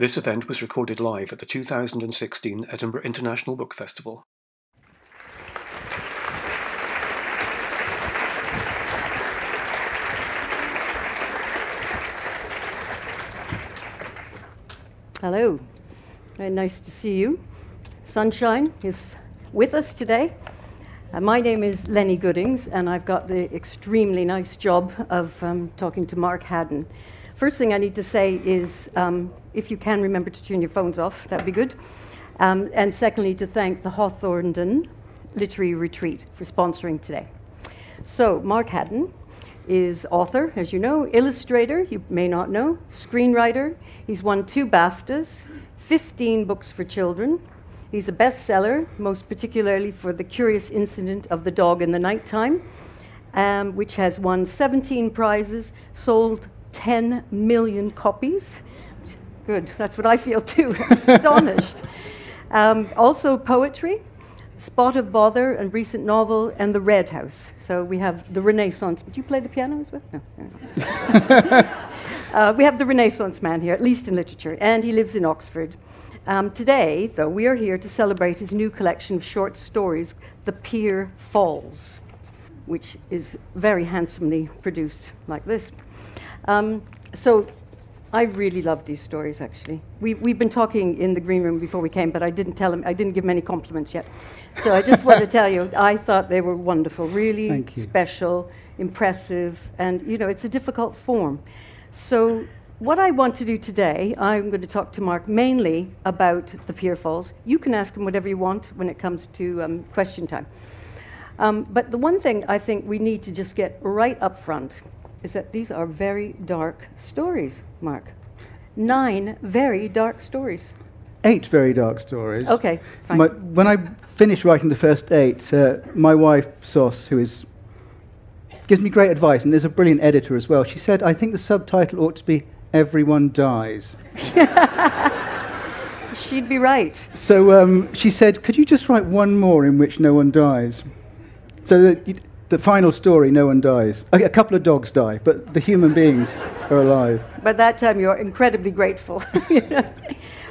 This event was recorded live at the 2016 Edinburgh International Book Festival. Hello. Very nice to see you. Sunshine is with us today. Uh, my name is Lennie Goodings, and I've got the extremely nice job of um, talking to Mark Haddon. First thing I need to say is um, if you can remember to turn your phones off, that'd be good. Um, and secondly, to thank the Hawthornden Literary Retreat for sponsoring today. So, Mark Haddon is author, as you know, illustrator, you may not know, screenwriter. He's won two BAFTAs, 15 books for children. He's a bestseller, most particularly for The Curious Incident of the Dog in the Nighttime, um, which has won 17 prizes, sold 10 million copies. Good, that's what I feel too, astonished. Um, also, poetry, Spot of Bother, and recent novel, and The Red House. So we have the Renaissance. Do you play the piano as well? No. uh, we have the Renaissance man here, at least in literature, and he lives in Oxford. Um, today, though, we are here to celebrate his new collection of short stories, The Pier Falls, which is very handsomely produced like this. Um, so I really love these stories, actually. We, we've been talking in the green room before we came, but I didn't tell him, I didn't give him any compliments yet. So I just want to tell you, I thought they were wonderful, really special, impressive, and, you know, it's a difficult form. So what I want to do today, I'm going to talk to Mark mainly about the Pier Falls. You can ask him whatever you want when it comes to um, question time. Um, but the one thing I think we need to just get right up front is that these are very dark stories, Mark. Nine very dark stories. Eight very dark stories. Okay, fine. My, when I finished writing the first eight, uh, my wife, Sos, who is gives me great advice, and is a brilliant editor as well. She said, I think the subtitle ought to be Everyone Dies. She'd be right. So um, she said, Could you just write one more in which no one dies? So that the final story, no one dies. A, a couple of dogs die, but the human beings are alive. By that time, you're incredibly grateful.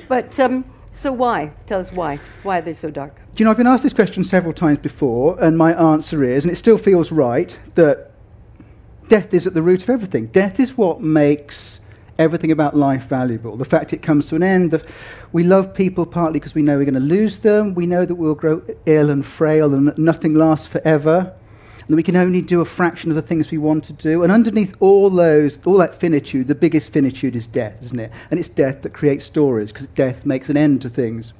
But um, so why? Tell us why. Why are they so dark? Do you know, I've been asked this question several times before, and my answer is, and it still feels right, that death is at the root of everything. Death is what makes everything about life valuable. The fact it comes to an end. The, we love people partly because we know we're going to lose them. We know that we'll grow ill and frail and nothing lasts forever that we can only do a fraction of the things we want to do. And underneath all those, all that finitude, the biggest finitude is death, isn't it? And it's death that creates stories, because death makes an end to things.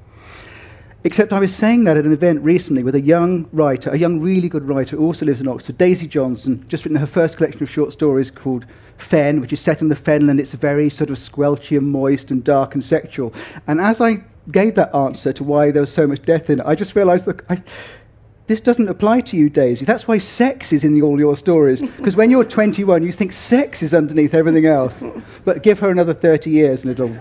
Except I was saying that at an event recently with a young writer, a young, really good writer who also lives in Oxford, Daisy Johnson, just written her first collection of short stories called Fen, which is set in the Fenland. It's very sort of squelchy and moist and dark and sexual. And as I gave that answer to why there was so much death in it, I just realized that I, this doesn't apply to you, Daisy. That's why sex is in the, all your stories. Because when you're 21, you think sex is underneath everything else. But give her another 30 years and it'll.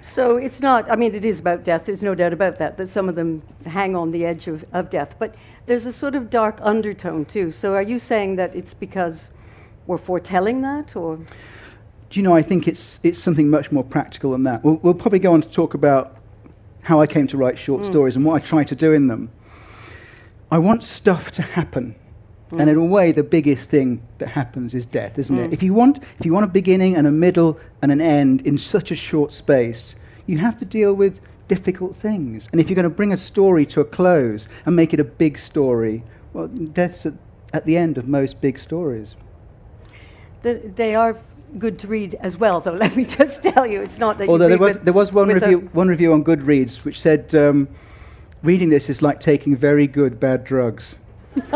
So it's not, I mean, it is about death, there's no doubt about that, that some of them hang on the edge of, of death. But there's a sort of dark undertone too. So are you saying that it's because we're foretelling that, or? Do you know, I think it's, it's something much more practical than that. We'll, we'll probably go on to talk about how I came to write short mm. stories and what I try to do in them. I want stuff to happen. Mm. And in a way, the biggest thing that happens is death, isn't mm. it? If you, want, if you want a beginning and a middle and an end in such a short space, you have to deal with difficult things. And if you're going to bring a story to a close and make it a big story, well, death's at, at the end of most big stories. The, they are good to read as well, though. Let me just tell you, it's not that. Although there was there was one review one review on Goodreads which said um, reading this is like taking very good bad drugs.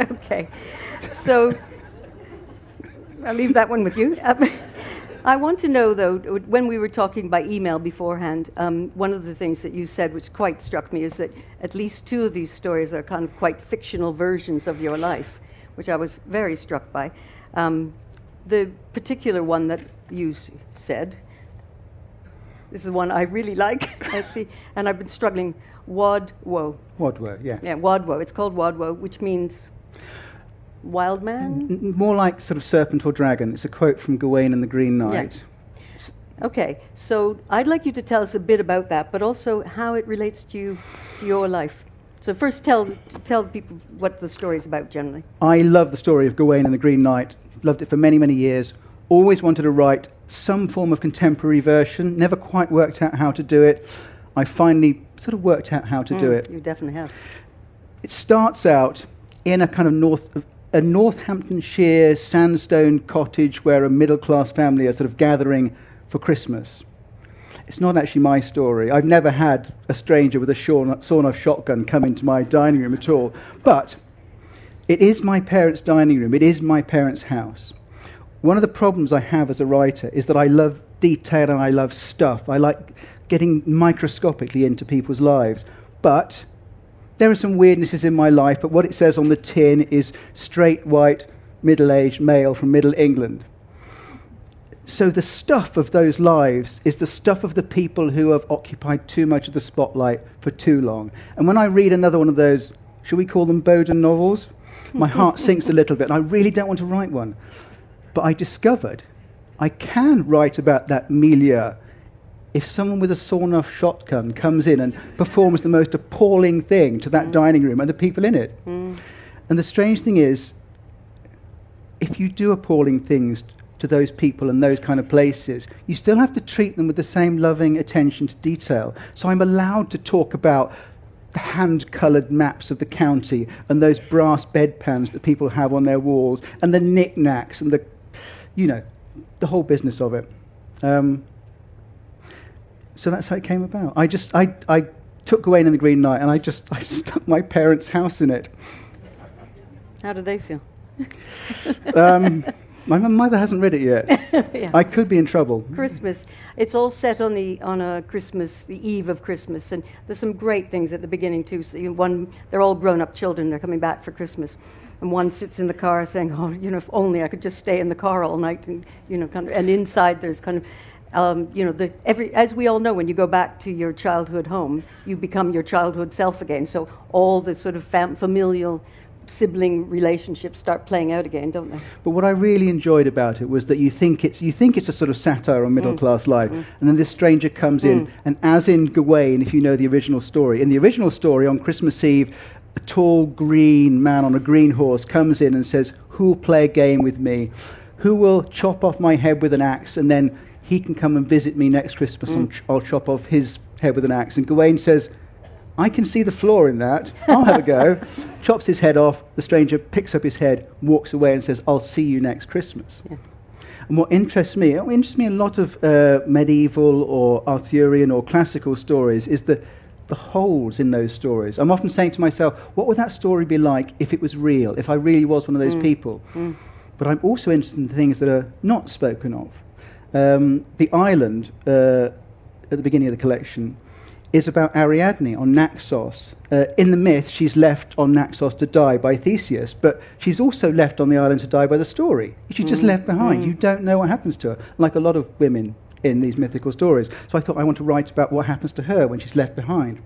okay, so I'll leave that one with you. Um, I want to know, though, when we were talking by email beforehand, um, one of the things that you said, which quite struck me, is that at least two of these stories are kind of quite fictional versions of your life, which I was very struck by. The particular one that you said, this is the one I really like. Let's see, and I've been struggling. Wodwo. Wodwo, yeah. Yeah, Wodwo. It's called Wodwo, which means. wild man? N- more like sort of serpent or dragon. It's a quote from Gawain and the Green Knight. Okay, so I'd like you to tell us a bit about that, but also how it relates to you, to your life. So first, tell tell people what the story is about generally. I love the story of Gawain and the Green Knight. Loved it for many, many years. Always wanted to write some form of contemporary version. Never quite worked out how to do it. I finally sort of worked out how to do Mm, it. You definitely have. It starts out in a kind of north, a Northamptonshire sandstone cottage where a middle class family are sort of gathering for Christmas. It's not actually my story. I've never had a stranger with a sawn off shotgun come into my dining room at all. But it is my parents' dining room, it is my parents' house. One of the problems I have as a writer is that I love detail and I love stuff. I like getting microscopically into people's lives. But there are some weirdnesses in my life, but what it says on the tin is straight, white, middle aged male from Middle England. So the stuff of those lives is the stuff of the people who have occupied too much of the spotlight for too long. And when I read another one of those, shall we call them Bowden novels? My heart sinks a little bit, and I really don't want to write one. But I discovered I can write about that milieu if someone with a sawn off shotgun comes in and performs the most appalling thing to that mm. dining room and the people in it. Mm. And the strange thing is, if you do appalling things to those people and those kind of places, you still have to treat them with the same loving attention to detail. So I'm allowed to talk about the hand coloured maps of the county and those brass bedpans that people have on their walls and the knickknacks and the, you know, the whole business of it. Um, so that's how it came about. I just, I, I took Gawain and the Green Knight and I just, I stuck my parents' house in it. How did they feel? Um, my mother hasn't read it yet. yeah. I could be in trouble. Christmas. It's all set on the on a Christmas, the eve of Christmas, and there's some great things at the beginning too. So one, they're all grown-up children. They're coming back for Christmas, and one sits in the car saying, "Oh, you know, if only I could just stay in the car all night." And you know, kind of, and inside there's kind of. Um, you know, the, every, as we all know, when you go back to your childhood home, you become your childhood self again. So all the sort of fam- familial sibling relationships start playing out again, don't they? But what I really enjoyed about it was that you think it's you think it's a sort of satire on middle mm. class life, mm. and then this stranger comes in, mm. and as in Gawain, if you know the original story, in the original story on Christmas Eve, a tall green man on a green horse comes in and says, "Who'll play a game with me? Who will chop off my head with an axe, and then he can come and visit me next Christmas, and ch- I'll chop off his head with an axe." And Gawain says. I can see the flaw in that. I'll have a go. Chops his head off. The stranger picks up his head, walks away, and says, I'll see you next Christmas. Yeah. And what interests me, what interests me a lot of uh, medieval or Arthurian or classical stories is the, the holes in those stories. I'm often saying to myself, what would that story be like if it was real, if I really was one of those people? But I'm also interested in things that are not spoken of. Um, the island uh, at the beginning of the collection is about Ariadne on Naxos. Uh, in the myth, she's left on Naxos to die by Theseus, but she's also left on the island to die by the story. She's just mm, left behind. Mm. You don't know what happens to her, like a lot of women in these mythical stories. So I thought I want to write about what happens to her when she's left behind.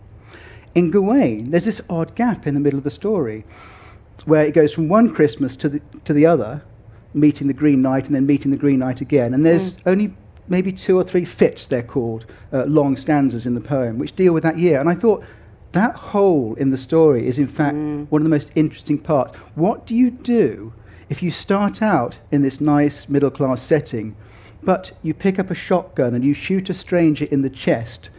In Gawain, there's this odd gap in the middle of the story where it goes from one Christmas to the, to the other, meeting the Green Knight and then meeting the Green Knight again. And there's mm. only maybe two or three fits, they're called, uh, long stanzas in the poem, which deal with that year. And I thought that hole in the story is, in fact, one of the most interesting parts. What do you do if you start out in this nice middle class setting, but you pick up a shotgun and you shoot a stranger in the chest,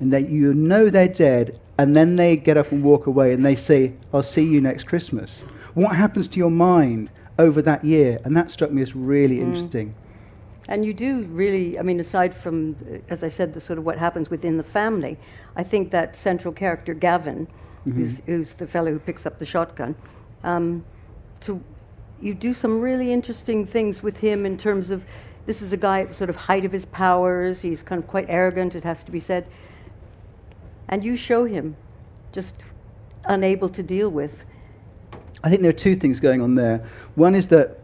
and that you know they're dead, and then they get up and walk away and they say, I'll see you next Christmas? What happens to your mind over that year? And that struck me as really interesting. And you do really, I mean, aside from, uh, as I said, the sort of what happens within the family, I think that central character, Gavin, who's, who's the fellow who picks up the shotgun, um, to, you do some really interesting things with him in terms of this is a guy at the sort of height of his powers, he's kind of quite arrogant, it has to be said. And you show him just unable to deal with. I think there are two things going on there. One is that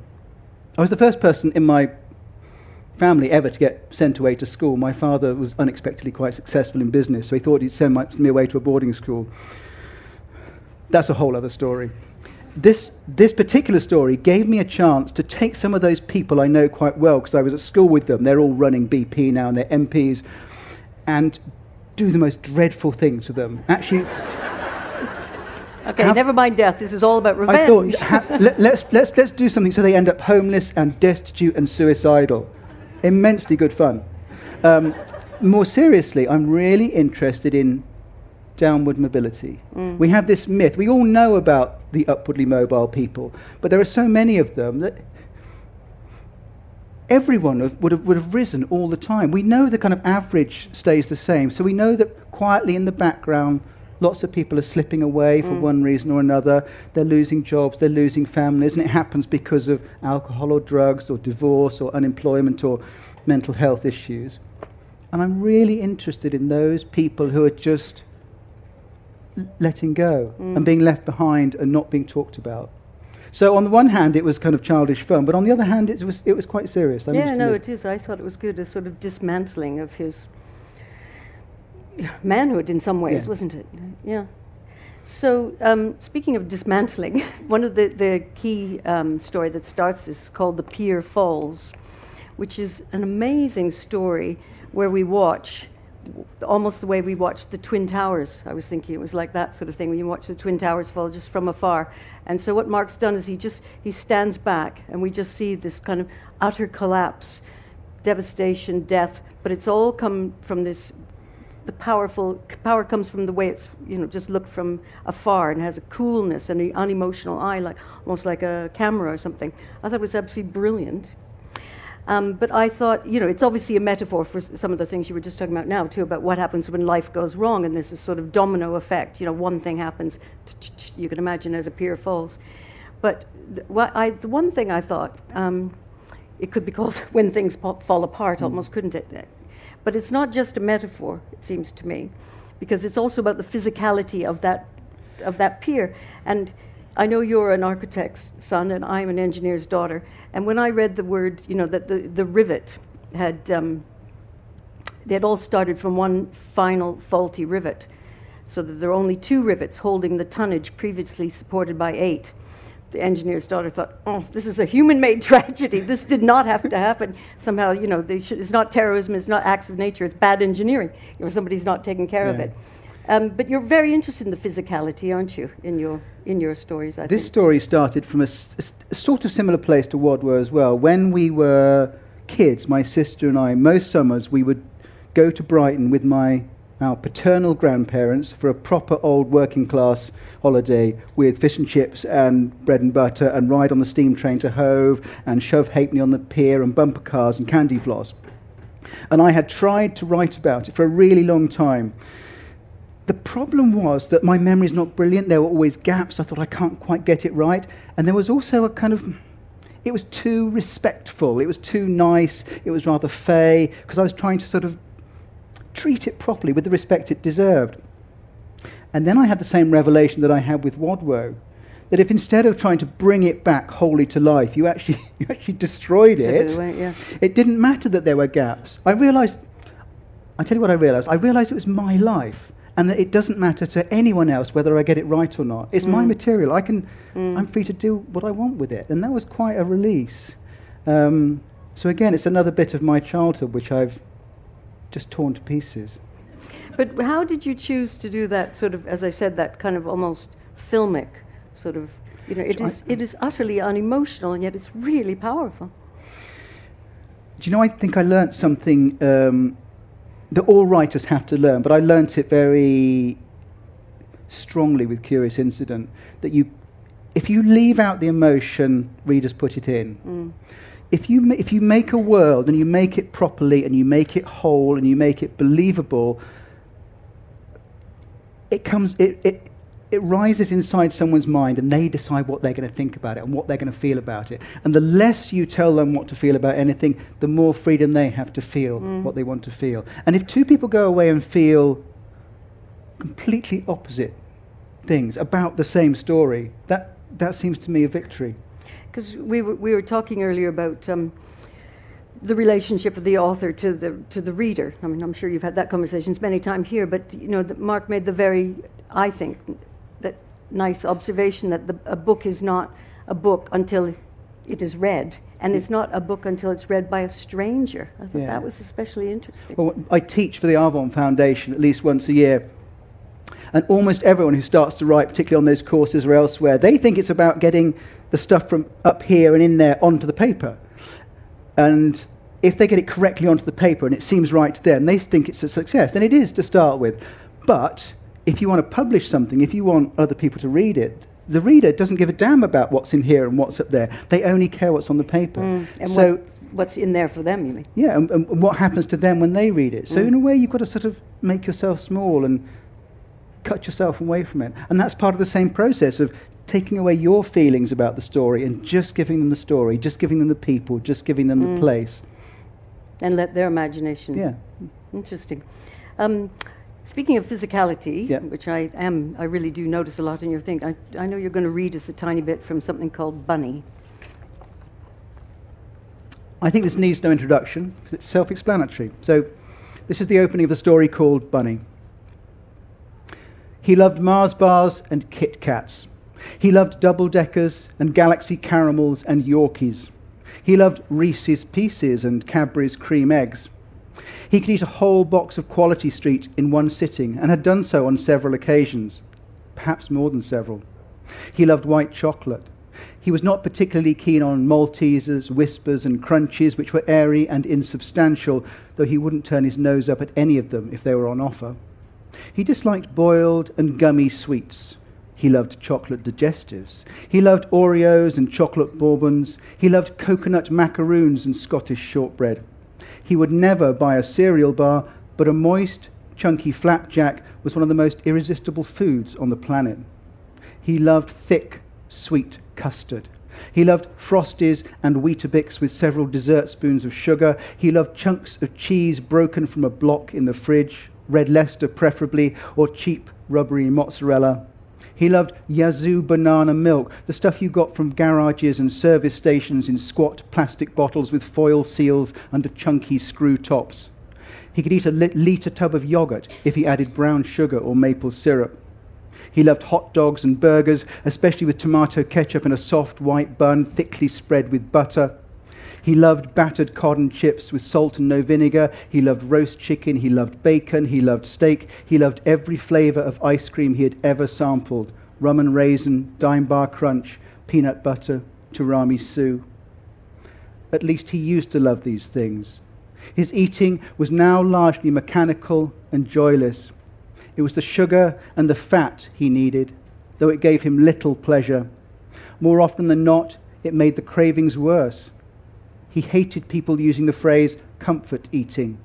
I was the first person in my family ever to get sent away to school. My father was unexpectedly quite successful in business, so he thought he'd send my, me away to a boarding school. That's a whole other story. this, this particular story gave me a chance to take some of those people I know quite well because I was at school with them. They're all running BP now and they're MPs, and do the most dreadful thing to them. Actually, Okay, Have- never mind death. This is all about revenge. I thought, ha- let, let's, let's, let's do something so they end up homeless and destitute and suicidal. Immensely good fun. Um, more seriously, I'm really interested in downward mobility. We have this myth. We all know about the upwardly mobile people, but there are so many of them that everyone have- would have, would have risen all the time. We know the kind of average stays the same, so we know that quietly in the background, lots of people are slipping away for mm. one reason or another. They're losing jobs, they're losing families, and it happens because of alcohol or drugs or divorce or unemployment or mental health issues. And I'm really interested in those people who are just letting go and mm. being left behind and not being talked about. So on the one hand, it was kind of childish fun, but on the other hand, it was it was quite serious. I'm yeah, no, it is. I thought it was good, a sort of dismantling of his manhood in some ways, Yeah. wasn't it? Yeah. So, um, speaking of dismantling, one of the, the key um, story that starts is called The Pier Falls, which is an amazing story where we watch almost the way we watched the Twin Towers. I was thinking it was like that sort of thing when you watch the Twin Towers fall just from afar. And so what Mark's done is he just he stands back and we just see this kind of utter collapse, devastation, death, but it's all come from this the powerful power comes from the way it's you know just looked from afar and has a coolness and an unemotional eye like almost like a camera or something i thought it was absolutely brilliant um, but I thought, you know, it's obviously a metaphor for some of the things you were just talking about now, too, about what happens when life goes wrong. And there's this sort of domino effect. You know, one thing happens, you can imagine as a pier falls. But I, the one thing I thought, um, it could be called when things fall apart, almost, couldn't it? But it's not just a metaphor, it seems to me, because it's also about the physicality of that, of that pier. And I know you're an architect's son, and I'm an engineer's daughter. And when I read the word, you know, that the, the rivet had, um, they had all started from one final faulty rivet, so that there are only two rivets holding the tonnage previously supported by eight. The engineer's daughter thought, oh, this is a human made tragedy. This did not have to happen. Somehow, you know, they should, it's not terrorism, it's not acts of nature, it's bad engineering. You know, somebody's not taking care of it. Um, but you're very interested in the physicality, aren't you, in your, in your stories, I This think. story started from a, a sort of similar place to Wodwo as well. When we were kids, my sister and I, most summers we would go to Brighton with my our paternal grandparents for a proper old working class holiday with fish and chips and bread and butter and ride on the steam train to Hove and shove halfpenny on the pier and bumper cars and candy floss. And I had tried to write about it for a really long time. The problem was that my memory is not brilliant. There were always gaps. I thought I can't quite get it right. And there was also a kind of, it was too respectful. It was too nice. It was rather fey because I was trying to sort of treat it properly with the respect it deserved. And then I had the same revelation that I had with Wodwo. That if instead of trying to bring it back wholly to life, you actually, you actually destroyed it, it away, yeah. it didn't matter that there were gaps. I realized, I tell you what I realized. I realized it was my life and that it doesn't matter to anyone else whether I get it right or not. It's my material. I can, I'm free to do what I want with it. And that was quite a release. Um, so again, it's another bit of my childhood which I've just torn to pieces. But how did you choose to do that sort of, as I said, that kind of almost filmic sort of, you know, it is, it is utterly unemotional and yet it's really powerful. Do you know, I think I learnt something um, that all writers have to learn, but I learnt it very strongly with Curious Incident that you, if you leave out the emotion, readers put it in. If you, if you make a world and you make it properly and you make it whole and you make it believable, it comes, it, it, it rises inside someone's mind and they decide what they're going to think about it and what they're going to feel about it. And the less you tell them what to feel about anything, the more freedom they have to feel mm. what they want to feel. And if two people go away and feel completely opposite things about the same story, that, that seems to me a victory. Because we were, we were talking earlier about um, the relationship of the author to the, to the reader. I mean, I'm sure you've had that conversations many times here, but, you know, that Mark made the very, I think, that nice observation that the, a book is not a book until it is read, and it's not a book until it's read by a stranger. I thought Yeah. that was especially interesting. Well, I teach for the Arvon Foundation at least once a year. And almost everyone who starts to write, particularly on those courses or elsewhere, they think it's about getting the stuff from up here and in there onto the paper. And if they get it correctly onto the paper and it seems right to them, they think it's a success. And it is to start with. But if you want to publish something, if you want other people to read it, the reader doesn't give a damn about what's in here and what's up there. They only care what's on the paper. Mm, and so what, what's in there for them, you mean? yeah, and, and what happens to them when they read it. So, in a way, you've got to sort of make yourself small and cut yourself away from it. And that's part of the same process of taking away your feelings about the story and just giving them the story, just giving them the people, just giving them the place. And let their imagination. Yeah. Interesting. Um, speaking of physicality, which I am, I really do notice a lot in your thing. I, I know you're going to read us a tiny bit from something called Bunny. I think this needs no introduction, 'cause it's self explanatory. So, this is the opening of the story called Bunny. He loved Mars bars and Kit Kats. He loved double deckers and Galaxy caramels and Yorkies. He loved Reese's Pieces and Cadbury's cream eggs. He could eat a whole box of Quality Street in one sitting and had done so on several occasions, perhaps more than several. He loved white chocolate. He was not particularly keen on Maltesers, Whispers, and Crunches, which were airy and insubstantial, though he wouldn't turn his nose up at any of them if they were on offer. He disliked boiled and gummy sweets. He loved chocolate digestives. He loved Oreos and chocolate bourbons. He loved coconut macaroons and Scottish shortbread. He would never buy a cereal bar, but a moist, chunky flapjack was one of the most irresistible foods on the planet. He loved thick, sweet custard. He loved Frosties and Weetabix with several dessert spoons of sugar. He loved chunks of cheese broken from a block in the fridge, red Leicester preferably, or cheap rubbery mozzarella. He loved Yazoo banana milk, the stuff you got from garages and service stations in squat plastic bottles with foil seals under chunky screw tops. He could eat a lit- litre tub of yogurt if he added brown sugar or maple syrup. He loved hot dogs and burgers, especially with tomato ketchup and a soft white bun thickly spread with butter. He loved battered cotton chips with salt and no vinegar. He loved roast chicken. He loved bacon. He loved steak. He loved every flavor of ice cream he had ever sampled rum and raisin, dime bar crunch, peanut butter, tiramisu. At least he used to love these things. His eating was now largely mechanical and joyless. It was the sugar and the fat he needed, though it gave him little pleasure. More often than not, it made the cravings worse. He hated people using the phrase comfort eating.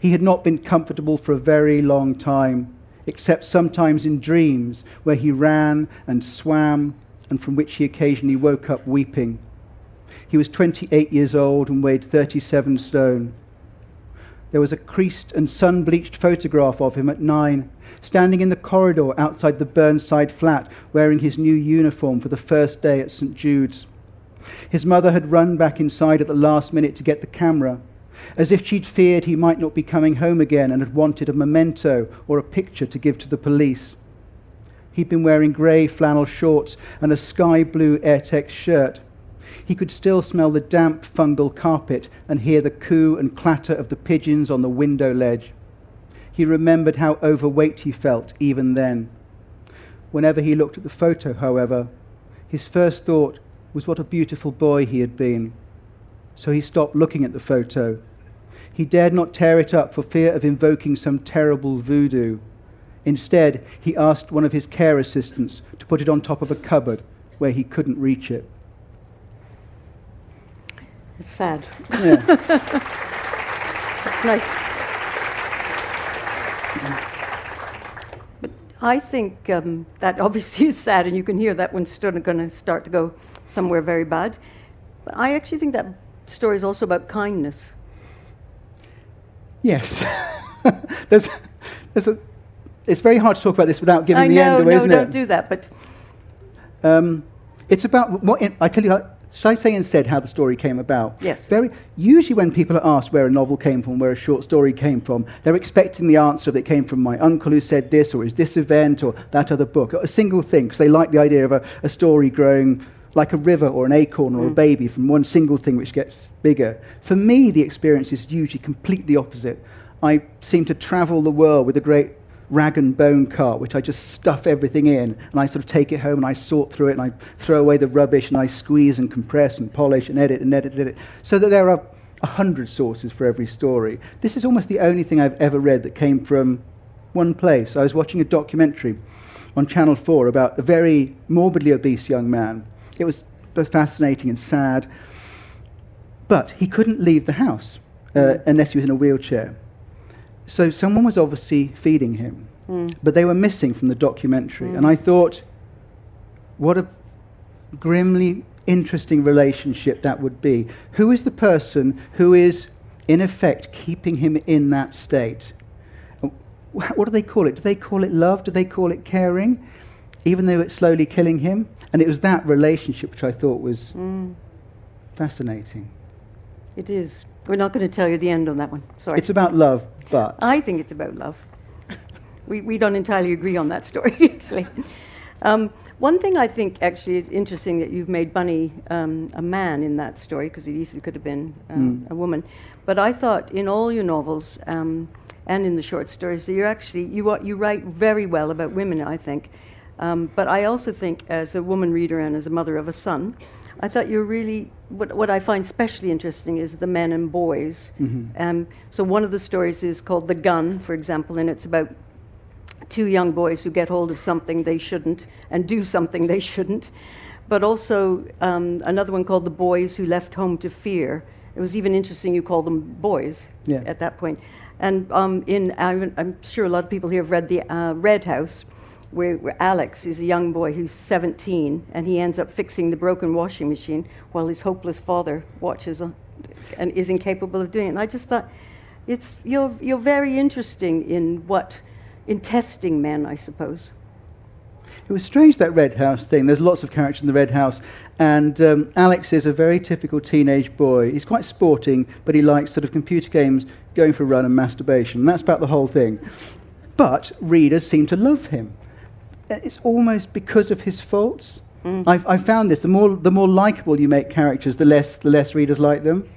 He had not been comfortable for a very long time, except sometimes in dreams where he ran and swam and from which he occasionally woke up weeping. He was 28 years old and weighed 37 stone. There was a creased and sun bleached photograph of him at nine, standing in the corridor outside the Burnside flat, wearing his new uniform for the first day at St. Jude's. His mother had run back inside at the last minute to get the camera, as if she'd feared he might not be coming home again and had wanted a memento or a picture to give to the police. He'd been wearing grey flannel shorts and a sky blue Airtex shirt. He could still smell the damp fungal carpet and hear the coo and clatter of the pigeons on the window ledge. He remembered how overweight he felt even then. Whenever he looked at the photo, however, his first thought was what a beautiful boy he had been. So he stopped looking at the photo. He dared not tear it up for fear of invoking some terrible voodoo. Instead, he asked one of his care assistants to put it on top of a cupboard where he couldn't reach it. It's sad. Yeah. It's nice. I think um, that obviously is sad, and you can hear that one's going to start to go somewhere very bad. But I actually think that story is also about kindness. Yes. there's, there's a, it's very hard to talk about this without giving I the know, end away, no, isn't don't do that. But Um, it's about what in, I tell you. Shall I say instead how the story came about? Yes. Very usually when people are asked where a novel came from, where a short story came from, they're expecting the answer that it came from my uncle who said this, or is this event, or that other book. A single thing, because they like the idea of a, a, story growing like a river or an acorn or mm. a baby from one single thing which gets bigger. For me, the experience is usually completely opposite. I seem to travel the world with a great rag and bone cart, which I just stuff everything in, and I sort of take it home and I sort through it and I throw away the rubbish and I squeeze and compress and polish and edit and edit and edit, so that there are a hundred sources for every story. This is almost the only thing I've ever read that came from one place. I was watching a documentary on Channel 4 about a very morbidly obese young man. It was both fascinating and sad, but he couldn't leave the house uh, unless he was in a wheelchair. So someone was obviously feeding him, mm. but they were missing from the documentary. Mm. And I thought, what a grimly interesting relationship that would be. Who is the person who is, in effect, keeping him in that state? What do they call it? Do they call it love? Do they call it caring? Even though it's slowly killing him? And it was that relationship which I thought was mm. fascinating. It is. We're not going to tell you the end on that one. Sorry. It's about love, but. I think it's about love. we, we don't entirely agree on that story, actually. Um, one thing I think actually it's interesting that you've made Bunny um, a man in that story, because it easily could have been um, mm. a woman. But I thought in all your novels um, and in the short stories, that you're actually, you, you write very well about women, I think. Um, but I also think, as a woman reader and as a mother of a son, I thought you were really what, what I find especially interesting is the men and boys. Mm-hmm. Um, so one of the stories is called The Gun, for example, and it's about two young boys who get hold of something they shouldn't and do something they shouldn't. But also um, another one called The Boys Who Left Home to Fear. It was even interesting you called them boys yeah. at that point. And um, in, I'm, I'm, sure a lot of people here have read The uh, Red House where, where, Alex is a young boy who's 17 and he ends up fixing the broken washing machine while his hopeless father watches uh, and is incapable of doing it. And I just thought, it's, you're, you're very interesting in what, in testing men, I suppose. It was strange that Red House thing. There's lots of characters in the Red House, and um, Alex is a very typical teenage boy. He's quite sporting, but he likes sort of computer games, going for a run, and masturbation. That's about the whole thing. But readers seem to love him it's almost because of his faults. Mm. I've, I've, found this. The more, the more likable you make characters, the less, the less readers like them.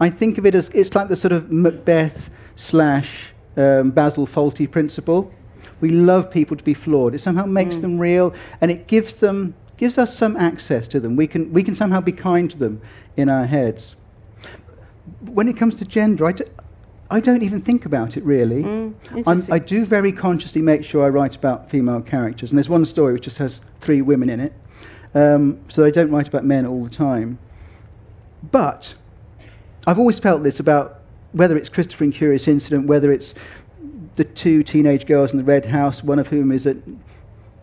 I think of it as it's like the sort of Macbeth slash um, Basil Fawlty principle. We love people to be flawed. It somehow makes mm. them real, and it gives them gives us some access to them. We can we can somehow be kind to them in our heads. When it comes to gender, I, d- I don't even think about it really. Mm, i do very consciously make sure I write about female characters, and there's one story which just has three women in it, um, so I don't write about men all the time. But I've always felt this about whether it's Christopher and Curious Incident, whether it's the two teenage girls in the Red House, one of whom is a,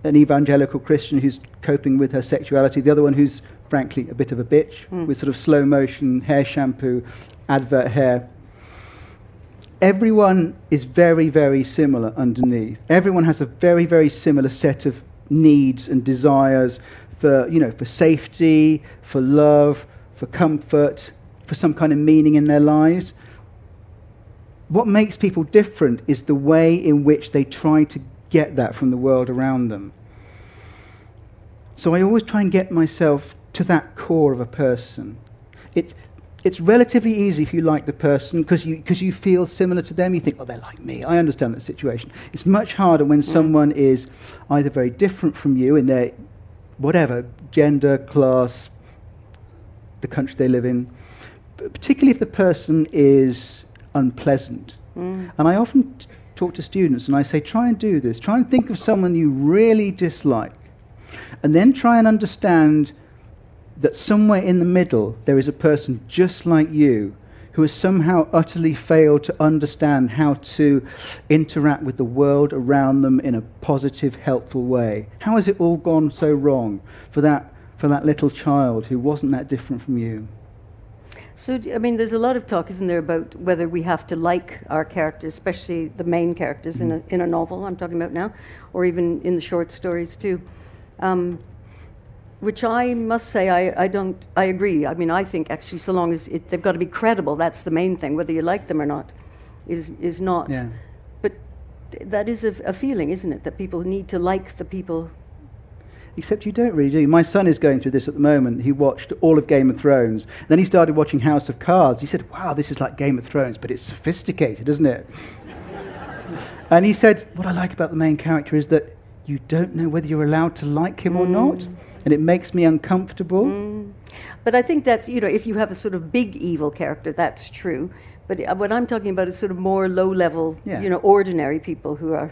an evangelical Christian who's coping with her sexuality, the other one who's frankly a bit of a bitch mm. with sort of slow motion hair shampoo, advert hair everyone is very, very similar underneath. Everyone has a very, very similar set of needs and desires for, you know, for safety, for love, for comfort, for some kind of meaning in their lives. What makes people different is the way in which they try to get that from the world around them. So I always try and get myself to that core of a person. It, it's relatively easy if you like the person because you, cause you feel similar to them. You think, oh, they're like me. I understand that situation. It's much harder when mm. someone is either very different from you in their whatever, gender, class, the country they live in, particularly if the person is unpleasant. Mm. And I often t- talk to students and I say, try and do this. Try and think of someone you really dislike. And then try and understand that somewhere in the middle there is a person just like you who has somehow utterly failed to understand how to interact with the world around them in a positive, helpful way. How has it all gone so wrong for that, for that little child who wasn't that different from you? So, I mean, there's a lot of talk, isn't there, about whether we have to like our characters, especially the main characters mm. in, a, in a novel, I'm talking about now, or even in the short stories too. Um, which I must say I, I don't I agree. I mean I think actually so long as it, they've got to be credible. That's the main thing. Whether you like them or not, is is not. Yeah. But that is a, a feeling, isn't it? That people need to like the people. Except you don't really do. My son is going through this at the moment. He watched all of Game of Thrones. Then he started watching House of Cards. He said, Wow, this is like Game of Thrones, but it's sophisticated, isn't it? and he said, What I like about the main character is that you don't know whether you're allowed to like him or mm. not. And it makes me uncomfortable. But I think that's you know if you have a sort of big evil character, that's true. But uh, what I'm talking about is sort of more low level, Yeah. you know, ordinary people who are,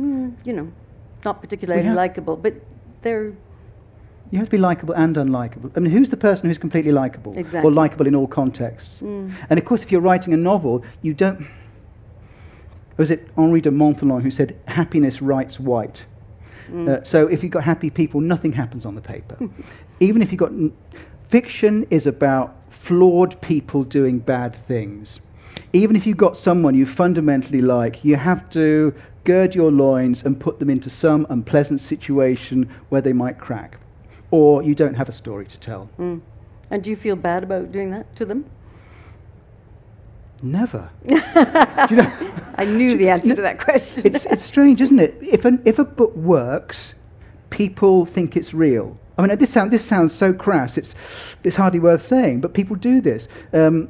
mm, you know, not particularly have- likable, but they're You have to be likable and unlikable. I mean, who's the person who's completely likable? Exactly. Or likable in all contexts? And of course, if you're writing a novel, you don't. Was it Henri de Montherlant who said, happiness writes white? Uh, so if you've got happy people, nothing happens on the paper. Even if you've got. N- fiction is about flawed people doing bad things. Even if you've got someone you fundamentally like, you have to gird your loins and put them into some unpleasant situation where they might crack. Or you don't have a story to tell. And do you feel bad about doing that to them? Never. Do you know, I knew the answer to that question. it's, it's strange, isn't it? If, an, if a book works, people think it's real. I mean, this, sound, this sounds so crass, it's, it's hardly worth saying, but people do this. Um,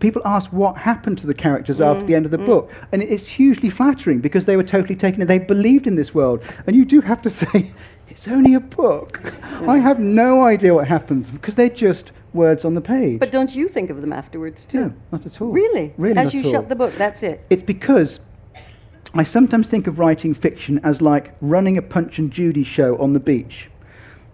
people ask what happened to the characters after the end of the book, and it's hugely flattering because they were totally taken in. They believed in this world. And you do have to say, it's only a book. I have no idea what happens because they're just words on the page. but don't you think of them afterwards too? no, not at all. Really? Really As you shut the book, that's it. It's because I sometimes think of writing fiction as like running a Punch and Judy show on the beach.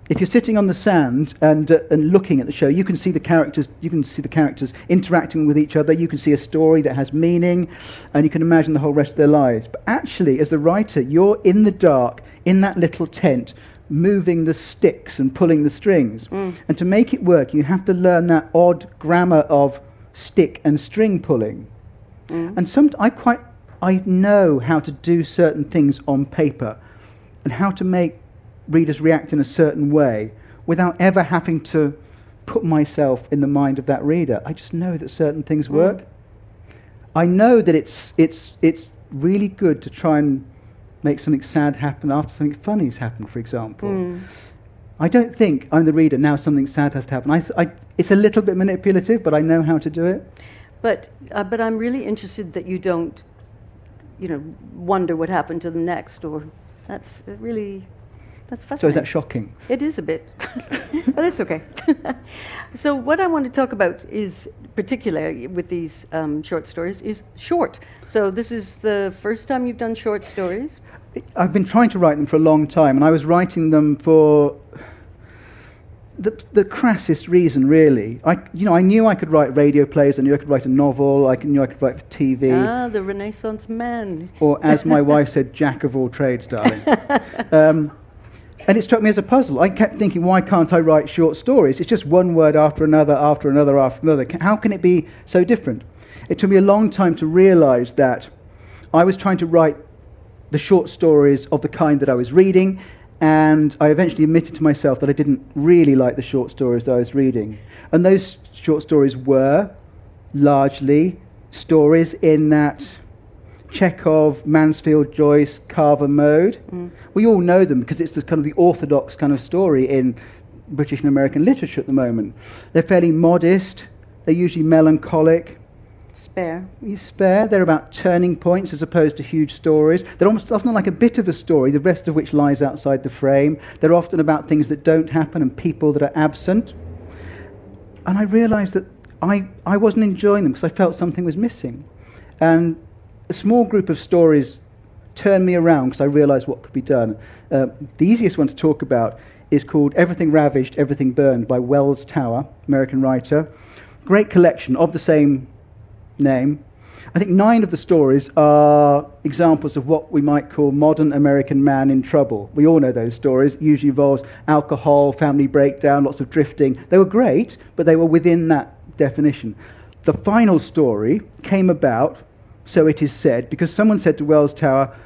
If you're sitting on the sand and, uh, and looking at the show, you can see the characters. You can see the characters interacting with each other. You can see a story that has meaning, and you can imagine the whole rest of their lives. But actually, as the writer, you're in the dark in that little tent, moving the sticks and pulling the strings. Mm. And to make it work, you have to learn that odd grammar of stick and string pulling. Mm. And some, I quite, I know how to do certain things on paper, and how to make readers react in a certain way without ever having to put myself in the mind of that reader. I just know that certain things mm. work. I know that it's it's it's really good to try and make something sad happen after something funny's happened, for example. I don't think I'm the reader now. Something sad has to happen. I, th- I, it's a little bit manipulative, but I know how to do it. But uh, but I'm really interested that you don't, you know, wonder what happened to them next, or that's really that's So is that shocking? It is a bit, but that's okay. so what I want to talk about is particularly with these um, short stories is short. So this is the first time you've done short stories. I've been trying to write them for a long time, and I was writing them for the, the crassest reason, really. I, you know, I knew I could write radio plays, I knew I could write a novel, I knew I could write for TV, Ah, the Renaissance man. or as my wife said, jack of all trades, darling. Um, and it struck me as a puzzle. I kept thinking, why can't I write short stories? It's just one word after another, after another, after another. How can it be so different? It took me a long time to realize that I was trying to write the short stories of the kind that I was reading, and I eventually admitted to myself that I didn't really like the short stories that I was reading. And those short stories were largely stories in that Chekhov, Mansfield, Joyce, Carver mode. Mm. We all know them because it's the kind of the orthodox kind of story in British and American literature at the moment. They're fairly modest. They're usually melancholic. Spare. You spare. They're about turning points as opposed to huge stories. They're almost often like a bit of a story, the rest of which lies outside the frame. They're often about things that don't happen and people that are absent. And I realized that I, I wasn't enjoying them because I felt something was missing. And a small group of stories turned me around because I realized what could be done. Uh, the easiest one to talk about is called Everything Ravaged, Everything Burned by Wells Tower, American writer. Great collection of the same name. I think nine of the stories are examples of what we might call modern American man in trouble. We all know those stories. It usually involves alcohol, family breakdown, lots of drifting. They were great, but they were within that definition. The final story came about, so it is said, because someone said to Wells Tower,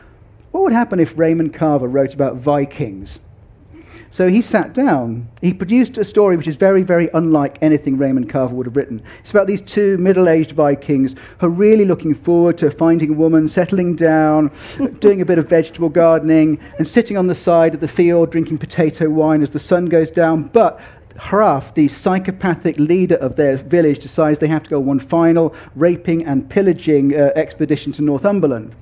What would happen if Raymond Carver wrote about Vikings? So he sat down. He produced a story which is very, very unlike anything Raymond Carver would have written. It's about these two middle aged Vikings who are really looking forward to finding a woman, settling down, doing a bit of vegetable gardening, and sitting on the side of the field drinking potato wine as the sun goes down. But Djarf, the psychopathic leader of their village, decides they have to go on one final raping and pillaging uh, expedition to Northumberland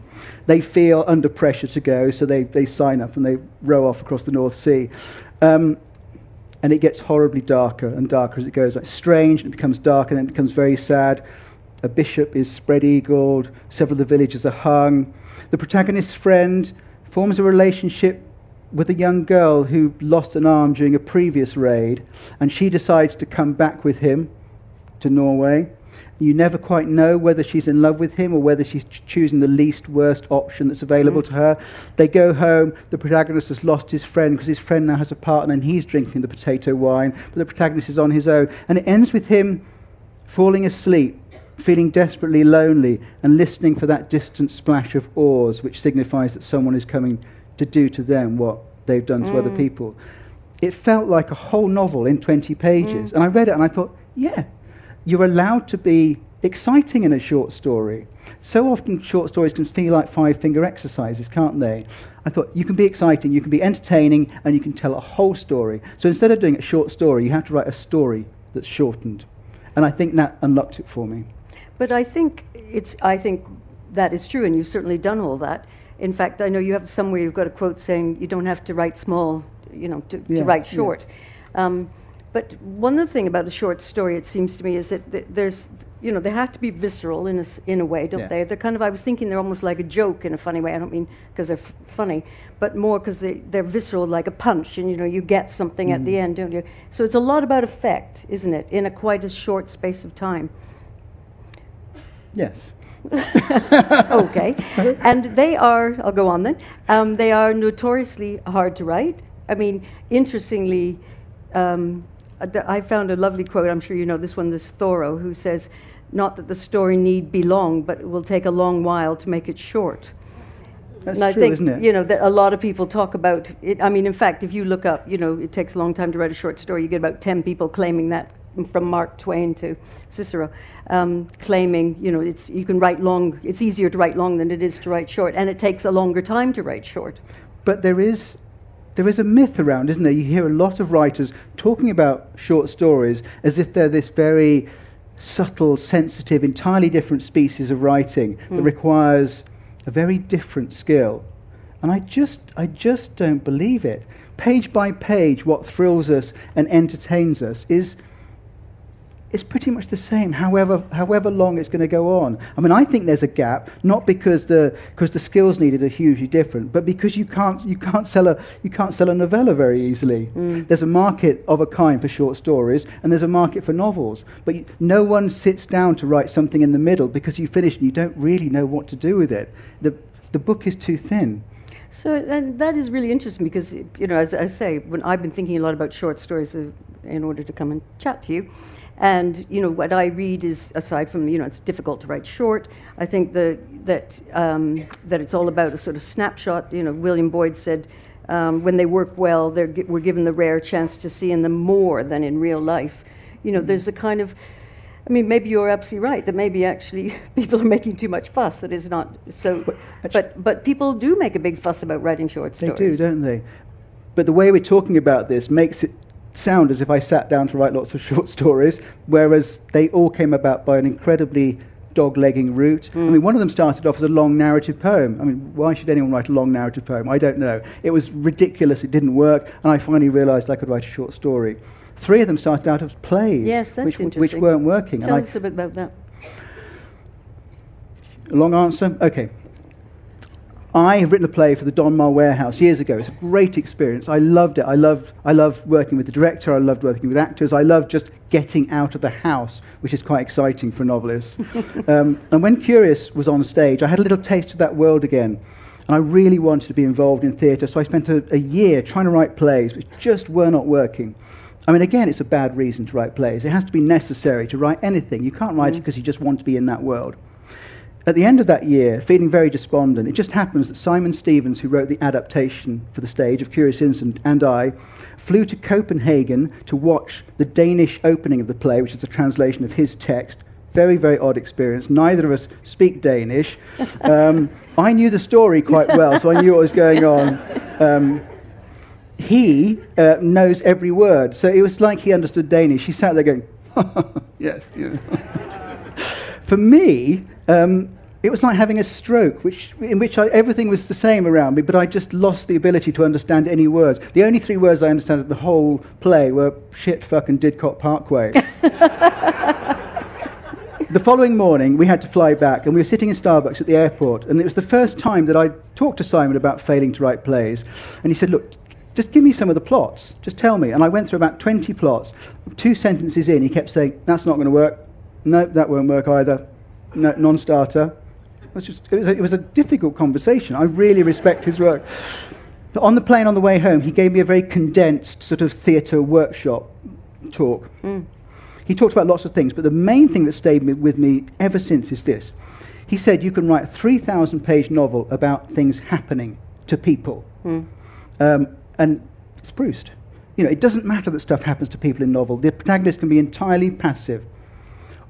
they feel under pressure to go, so they, they sign up and they row off across the North Sea. Um, and it gets horribly darker and darker as it goes. It's strange, and it becomes dark, and then it becomes very sad. A bishop is spread eagled, several of the villagers are hung. The protagonist's friend forms a relationship with a young girl who lost an arm during a previous raid, and she decides to come back with him to Norway. You never quite know whether she's in love with him or whether she's ch- choosing the least worst option that's available mm. to her. They go home. The protagonist has lost his friend because his friend now has a partner and he's drinking the potato wine, but the protagonist is on his own. And it ends with him falling asleep, feeling desperately lonely, and listening for that distant splash of oars, which signifies that someone is coming to do to them what they've done mm. to other mm. people. It felt like a whole novel in 20 pages. Mm. And I read it and I thought, yeah, you're allowed to be exciting in a short story. So often, short stories can feel like five finger exercises, can't they? I thought you can be exciting, you can be entertaining, and you can tell a whole story. So instead of doing a short story, you have to write a story that's shortened. And I think that unlocked it for me. But I think, it's, I think that is true, and you've certainly done all that. In fact, I know you have somewhere you've got a quote saying you don't have to write small, you know, to, yeah, to write short. Yeah. Um, but one other thing about a short story, it seems to me, is that th- there's, you know, they have to be visceral in a, in a way, don't yeah. they? They're kind of, I was thinking they're almost like a joke in a funny way. I don't mean because they're f- funny, but more because they, they're visceral, like a punch, and, you know, you get something mm. at the mm. end, don't you? So it's a lot about effect, isn't it, in a quite a short space of time. Yes. okay. and they are, I'll go on then, um, they are notoriously hard to write. I mean, interestingly, um, I found a lovely quote, I'm sure you know this one, this Thoreau, who says, Not that the story need be long, but it will take a long while to make it short. That's and I true, think, isn't it? You know, that a lot of people talk about it. I mean, in fact, if you look up, you know, it takes a long time to write a short story. You get about 10 people claiming that, from Mark Twain to Cicero, um, claiming, you know, it's, you can write long, it's easier to write long than it is to write short, and it takes a longer time to write short. But there is there is a myth around, isn't there? You hear a lot of writers talking about short stories as if they're this very subtle, sensitive, entirely different species of writing mm. that hmm. requires a very different skill. And I just, I just don't believe it. Page by page, what thrills us and entertains us is it's pretty much the same, however, however long it's going to go on. I mean, I think there's a gap, not because the, because the skills needed are hugely different, but because you can't, you can't, sell, a, you can't sell a novella very easily. Mm. There's a market of a kind for short stories, and there's a market for novels. But you, no one sits down to write something in the middle because you finish and you don't really know what to do with it. The, the book is too thin. So and that is really interesting because, you know, as I say, when I've been thinking a lot about short stories uh, in order to come and chat to you, and you know what I read is aside from you know it's difficult to write short. I think the, that um, that it's all about a sort of snapshot. You know, William Boyd said. Um, when they work well, they're, we're given the rare chance to see in them more than in real life. You know, there's a kind of, I mean, maybe you're absolutely right that maybe actually people are making too much fuss. That is not so. But but, but people do make a big fuss about writing short stories. They do, don't they? But the way we're talking about this makes it sound as if I sat down to write lots of short stories, whereas they all came about by an incredibly dog-legging route. Mm. I mean, one of them started off as a long narrative poem. I mean, why should anyone write a long narrative poem? I don't know. It was ridiculous. It didn't work, and I finally realised I could write a short story. Three of them started out as plays, yes, which, which weren't working. Tell us I, a bit about that. Long answer? Okay. I have written a play for the Donmar Warehouse years ago. It's a great experience. I loved it. I loved, I loved working with the director. I loved working with actors. I loved just getting out of the house, which is quite exciting for a novelist. um, and when Curious was on stage, I had a little taste of that world again. And I really wanted to be involved in theatre, so I spent a, a year trying to write plays, which just were not working. I mean, again, it's a bad reason to write plays. It has to be necessary to write anything. You can't write mm. it because you just want to be in that world. At the end of that year, feeling very despondent, it just happens that Simon Stephens, who wrote the adaptation for the stage of Curious Incident, and I flew to Copenhagen to watch the Danish opening of the play, which is a translation of his text. Very, very odd experience. Neither of us speak Danish. Um, I knew the story quite well, so I knew what was going on. Um, he uh, knows every word, so it was like he understood Danish. He sat there going, yes, yes. For me, um, it was like having a stroke, which, in which I, everything was the same around me, but I just lost the ability to understand any words. The only three words I understood of the whole play were shit, fuck, and Didcot Parkway. the following morning, we had to fly back, and we were sitting in Starbucks at the airport, and it was the first time that I talked to Simon about failing to write plays. And he said, Look, just give me some of the plots. Just tell me. And I went through about 20 plots. Two sentences in, he kept saying, That's not going to work. No, that won't work either. No, non starter. It it, was a, it was a difficult conversation. I really respect his work. But on the plane on the way home, he gave me a very condensed sort of theatre workshop talk. Mm. He talked about lots of things, but the main thing that stayed with me ever since is this. He said you can write a 3,000 page novel about things happening to people. Mm. Um, and it's Proust. You know, it doesn't matter that stuff happens to people in novel. The protagonist can be entirely passive.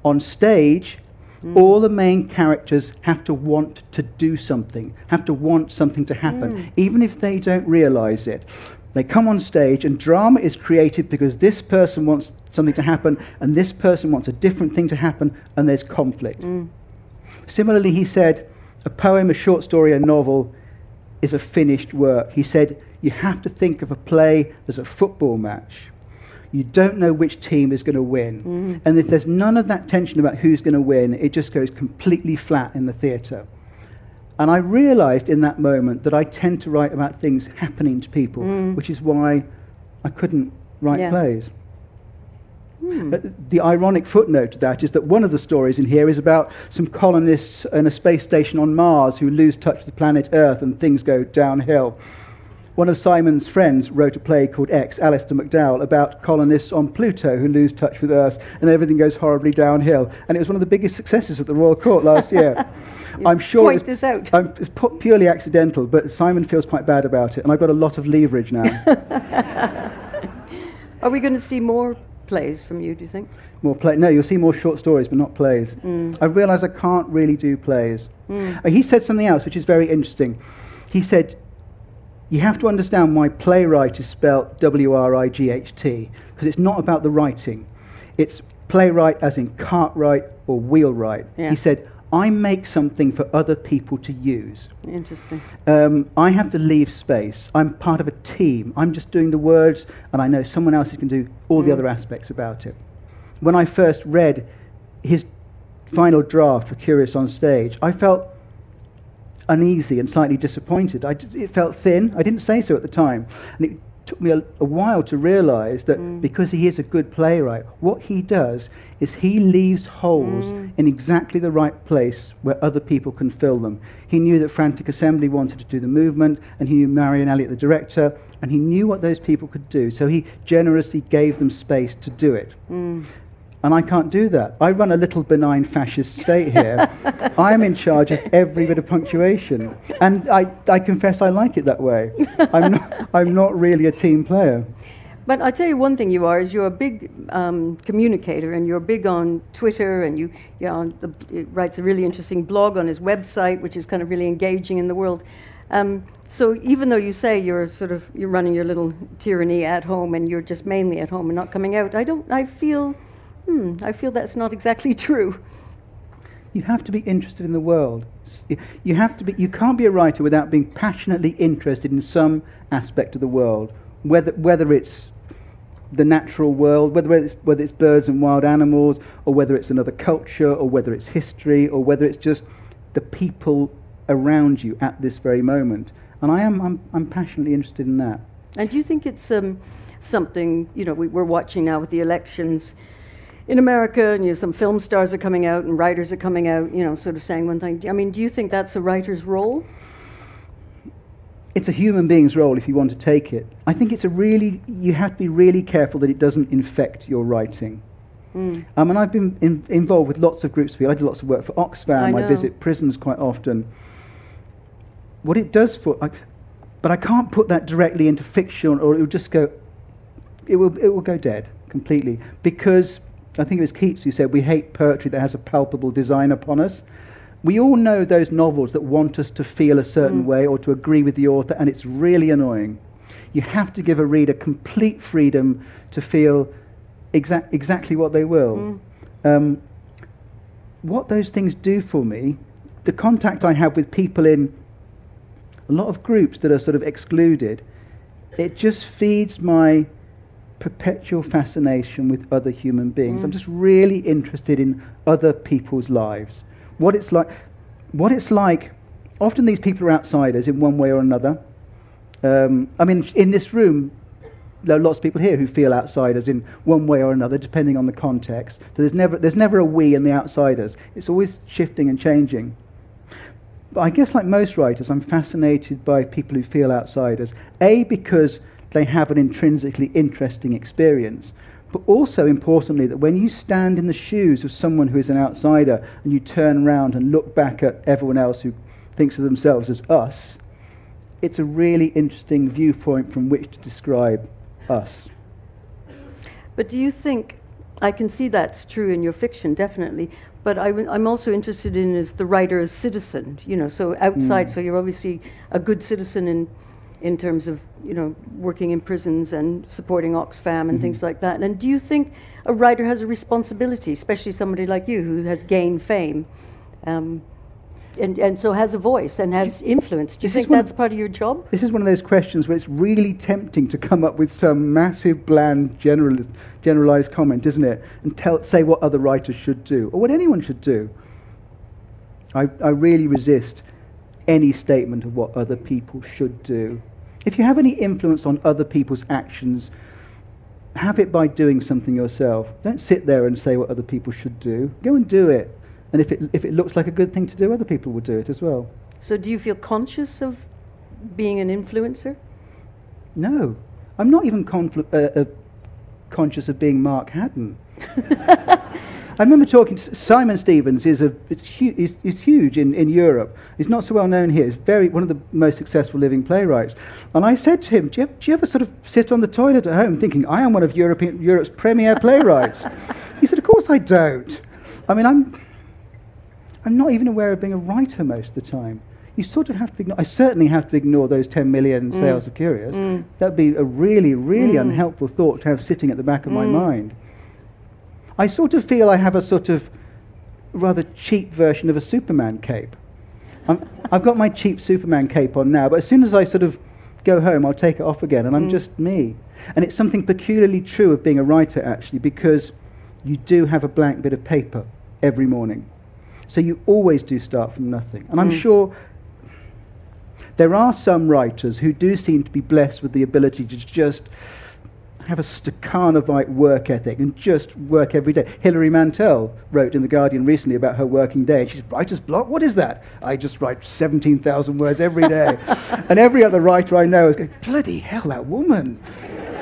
On stage, Mm. All the main characters have to want to do something, have to want something to happen, mm. even if they don't realize it. They come on stage, and drama is created because this person wants something to happen, and this person wants a different thing to happen, and there's conflict. Mm. Similarly, he said, a poem, a short story, a novel is a finished work. He said, you have to think of a play as a football match. You don't know which team is going to win. Mm. And if there's none of that tension about who's going to win, it just goes completely flat in the theatre. And I realized in that moment that I tend to write about things happening to people, mm. which is why I couldn't write yeah. plays. Mm. the ironic footnote to that is that one of the stories in here is about some colonists in a space station on Mars who lose touch with the planet Earth and things go downhill. One of Simon's friends wrote a play called X, Alistair McDowall, about colonists on Pluto who lose touch with Earth and everything goes horribly downhill. And it was one of the biggest successes at the Royal Court last year. I'm sure point this out. I'm, it's purely accidental, but Simon feels quite bad about it, and I've got a lot of leverage now. Are we going to see more plays from you, do you think? More play? No, you'll see more short stories, but not plays. Mm. I realise I can't really do plays. Mm. Uh, he said something else, which is very interesting. He said, you have to understand why playwright is spelled W R I G H T, because it's not about the writing. It's playwright as in cartwright or wheelwright. Yeah. He said, I make something for other people to use. Interesting. Um, I have to leave space. I'm part of a team. I'm just doing the words, and I know someone else is going to do all mm. the other aspects about it. When I first read his final draft for Curious on Stage, I felt uneasy and slightly disappointed. it felt thin. I didn't say so at the time. And it took me a, a while to realize that mm. because he is a good playwright, what he does is he leaves holes mm. in exactly the right place where other people can fill them. He knew that Frantic Assembly wanted to do the movement, and he knew Marianne Elliott, the director, and he knew what those people could do. So he generously gave them space to do it. Mm. And I can't do that. I run a little benign fascist state here. I am in charge of every bit of punctuation. And I, I confess I like it that way. I'm not, I'm not really a team player. But I tell you one thing you are is you're a big um, communicator and you're big on Twitter and you, you know, the, writes a really interesting blog on his website, which is kind of really engaging in the world. Um, so even though you say you're sort of you're running your little tyranny at home and you're just mainly at home and not coming out, I don't. I feel hmm, I feel that's not exactly true. You have to be interested in the world. You have to be. You can't be a writer without being passionately interested in some aspect of the world, whether whether it's the natural world, whether it's, whether it's birds and wild animals, or whether it's another culture, or whether it's history, or whether it's just the people around you at this very moment. And I am, I'm, I'm passionately interested in that. And do you think it's um, something, you know, we, we're watching now with the elections, in America, and you know, some film stars are coming out and writers are coming out, you know, sort of saying one thing. I mean, do you think that's a writer's role? It's a human being's role if you want to take it. I think it's a really, you have to be really careful that it doesn't infect your writing. Um, and I've been in, involved with lots of groups of people. I do lots of work for Oxfam. I I, visit prisons quite often. What it does for, I, but I can't put that directly into fiction, or it will just go. It will it will go dead completely because I think it was Keats who said we hate poetry that has a palpable design upon us. We all know those novels that want us to feel a certain way or to agree with the author, and it's really annoying. You have to give a reader complete freedom to feel exa- exactly what they will. Um, what those things do for me, the contact I have with people in a lot of groups that are sort of excluded, it just feeds my perpetual fascination with other human beings. I'm just really interested in other people's lives. What it's like, what it's like. Often these people are outsiders in one way or another. Um, I mean, in this room, there are lots of people here who feel outsiders in one way or another, depending on the context. So there's never, there's never a we and the outsiders. It's always shifting and changing. But I guess, like most writers, I'm fascinated by people who feel outsiders. A, because they have an intrinsically interesting experience, but also importantly, that when you stand in the shoes of someone who is an outsider and you turn around and look back at everyone else who thinks of themselves as us, it's a really interesting viewpoint from which to describe us. But do you think, I can see that's true in your fiction, definitely, but I, am also interested in is the writer as citizen, you know, so outside, hmm. so you're obviously a good citizen in, in terms of, you know, working in prisons and supporting Oxfam and things like that. And do you think a writer has a responsibility, especially somebody like you who has gained fame? Um, and, and so has a voice and has influence. Do you think that's part of your job? This is one of those questions where it's really tempting to come up with some massive, bland, generalist, generalized comment, isn't it? And tell, say what other writers should do, or what anyone should do. I, I really resist any statement of what other people should do. If you have any influence on other people's actions, have it by doing something yourself. Don't sit there and say what other people should do. Go and do it. And if it, if it looks like a good thing to do, other people will do it as well. So do you feel conscious of being an influencer? No, I'm not even confl- uh, uh, conscious of being Mark Haddon. I remember talking to Simon Stephens. is a is, is huge in, in Europe. He's not so well known here. He's very one of the most successful living playwrights. And I said to him, "Do you, ever, do you ever sort of sit on the toilet at home thinking I am one of European, Europe's premier playwrights?" he said, "Of course I don't. I mean, I'm I'm not even aware of being a writer most of the time. You sort of have to ignore, I certainly have to ignore those 10 million mm. sales of Curious. Mm. That'd be a really, really mm. unhelpful thought to have sitting at the back of my mind. I sort of feel I have a sort of rather cheap version of a Superman cape. I'm, I've got my cheap Superman cape on now, but as soon as I sort of go home, I'll take it off again, and I'm mm. just me. And it's something peculiarly true of being a writer, actually, because you do have a blank bit of paper every morning. So you always do start from nothing. And I'm mm. sure there are some writers who do seem to be blessed with the ability to just have a Stakhanovite work ethic and just work every day. Hilary Mantel wrote in The Guardian recently about her working day. She said, Writer's block? What is that? I just write 17,000 words every day. and every other writer I know is going, Bloody hell, that woman.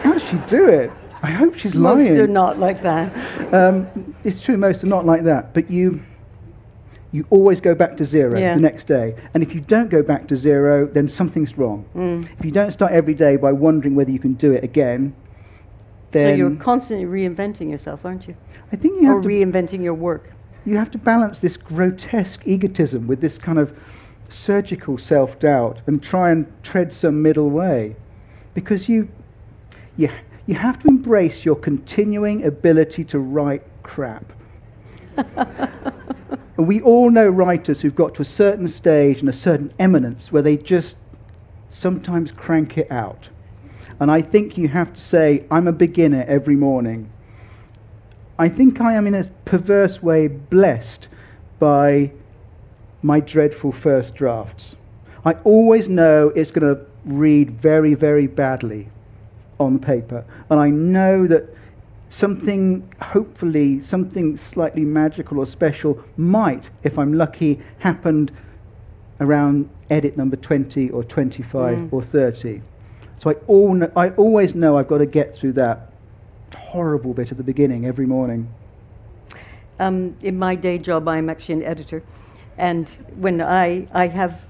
How does she do it? I hope she's lying. Most are not like that. Um, it's true, most are not like that, but you, you always go back to zero Yeah. the next day. And if you don't go back to zero, then something's wrong. Mm. If you don't start every day by wondering whether you can do it again, So you're constantly reinventing yourself, aren't you? I think you Or have, to, reinventing your work. you have to balance this grotesque egotism with this kind of surgical self doubt and try and tread some middle way. Because you, you, you have to embrace your continuing ability to write crap. And we all know writers who've got to a certain stage and a certain eminence where they just sometimes crank it out. And I think you have to say, I'm a beginner every morning. I think I am, in a perverse way, blessed by my dreadful first drafts. I always know it's going to read very, very badly on paper. And I know that something, hopefully, something slightly magical or special might, if I'm lucky, happened around edit number 20 or 25 mm. or 30. So I, all I always know I've got to get through that horrible bit at the beginning every morning. um, in my day job, I'm actually an editor, and when I I have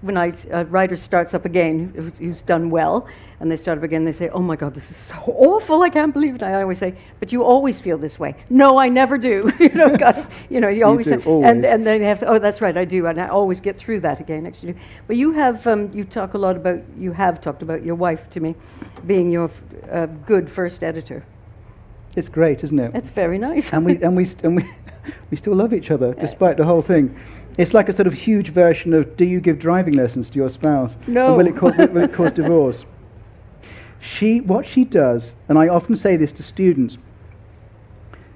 when I, a writer starts up again, who's, who's, done well, and they start up again, they say, "Oh my God, this is so awful! I can't believe it." I always say, "But you always feel this way." No, I never do. you know, God, you know, you always, you say, always. and and then you have to, "Oh, that's right, I do," and I always get through that again. Actually, but you have um, you talk a lot about you have talked about your wife to me, being your uh, good first editor. It's great, isn't it? It's very nice. and we and we st- and we we still love each other despite the whole thing. It's like a sort of huge version of do you give driving lessons to your spouse? No. Or will it cause, will it cause divorce? She, what she does, and I often say this to students,